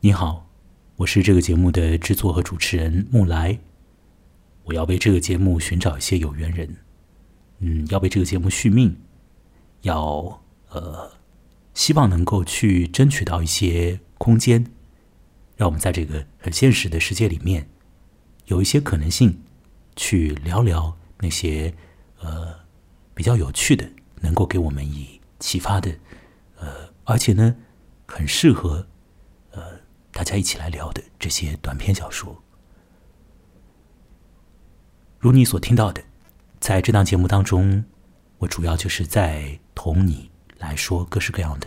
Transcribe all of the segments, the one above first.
你好，我是这个节目的制作和主持人木来。我要为这个节目寻找一些有缘人，嗯，要为这个节目续命，要呃，希望能够去争取到一些空间，让我们在这个很现实的世界里面，有一些可能性，去聊聊那些呃比较有趣的，能够给我们以启发的，呃，而且呢，很适合。大家一起来聊的这些短篇小说，如你所听到的，在这档节目当中，我主要就是在同你来说各式各样的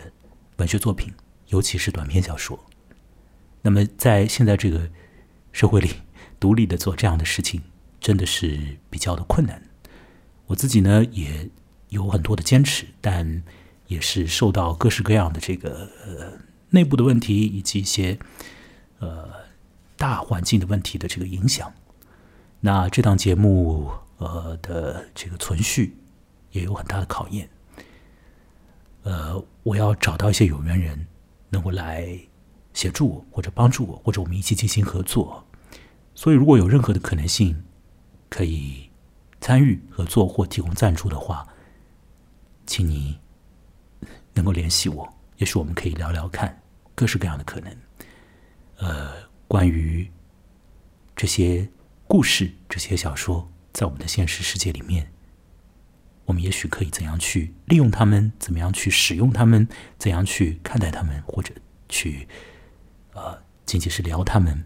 文学作品，尤其是短篇小说。那么，在现在这个社会里，独立的做这样的事情，真的是比较的困难。我自己呢，也有很多的坚持，但也是受到各式各样的这个呃。内部的问题以及一些呃大环境的问题的这个影响，那这档节目呃的这个存续也有很大的考验。呃，我要找到一些有缘人，能够来协助我，或者帮助我，或者我们一起进行合作。所以，如果有任何的可能性可以参与合作或提供赞助的话，请你能够联系我，也许我们可以聊聊看。各式各样的可能，呃，关于这些故事、这些小说，在我们的现实世界里面，我们也许可以怎样去利用它们？怎么样去使用它们？怎样去看待它们？或者去呃，仅仅是聊他们，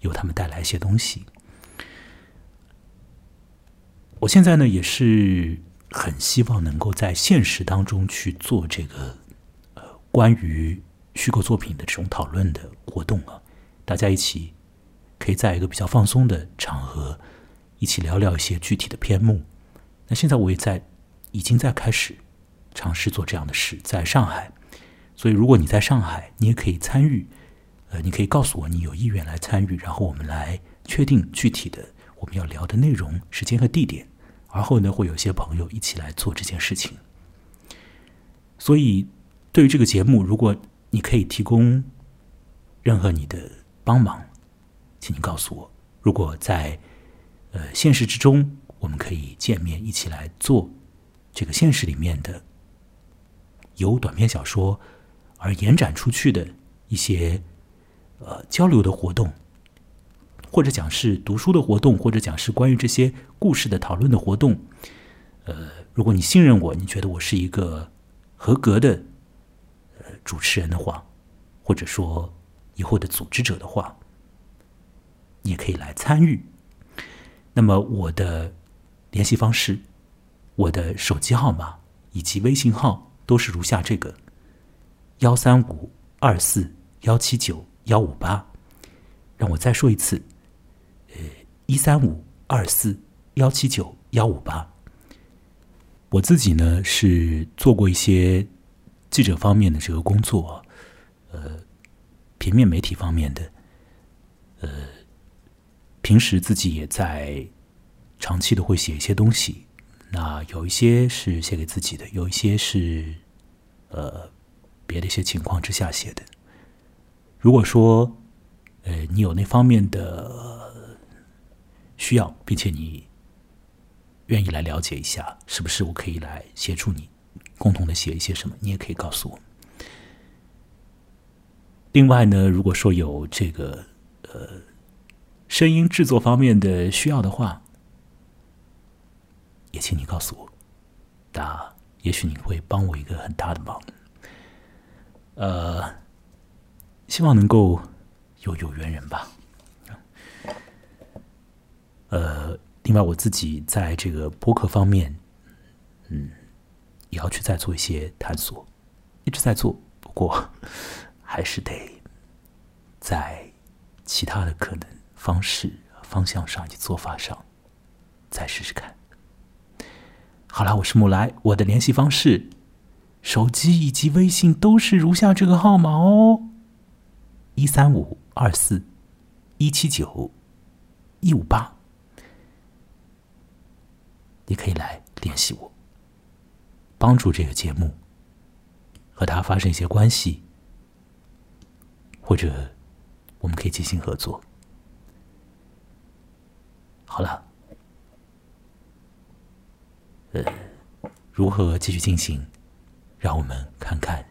由他们带来一些东西。我现在呢，也是很希望能够在现实当中去做这个呃，关于。虚构作品的这种讨论的活动啊，大家一起可以在一个比较放松的场合，一起聊聊一些具体的篇目。那现在我也在已经在开始尝试做这样的事，在上海。所以如果你在上海，你也可以参与。呃，你可以告诉我你有意愿来参与，然后我们来确定具体的我们要聊的内容、时间和地点。而后呢，会有一些朋友一起来做这件事情。所以对于这个节目，如果你可以提供任何你的帮忙，请你告诉我。如果在呃现实之中，我们可以见面一起来做这个现实里面的由短篇小说而延展出去的一些呃交流的活动，或者讲是读书的活动，或者讲是关于这些故事的讨论的活动。呃，如果你信任我，你觉得我是一个合格的呃。主持人的话，或者说以后的组织者的话，你也可以来参与。那么我的联系方式、我的手机号码以及微信号都是如下：这个幺三五二四幺七九幺五八。让我再说一次，呃，一三五二四幺七九幺五八。我自己呢是做过一些。记者方面的这个工作，呃，平面媒体方面的，呃，平时自己也在长期的会写一些东西。那有一些是写给自己的，有一些是呃别的一些情况之下写的。如果说呃你有那方面的需要，并且你愿意来了解一下，是不是我可以来协助你？共同的写一些什么，你也可以告诉我。另外呢，如果说有这个呃声音制作方面的需要的话，也请你告诉我，那也许你会帮我一个很大的忙。呃，希望能够有有缘人吧。呃，另外我自己在这个播客方面，嗯。也要去再做一些探索，一直在做，不过还是得在其他的可能方式、方向上以及做法上再试试看。好了，我是木来，我的联系方式、手机以及微信都是如下这个号码哦：一三五二四一七九一五八，你可以来联系我。帮助这个节目和他发生一些关系，或者我们可以进行合作。好了，呃，如何继续进行？让我们看看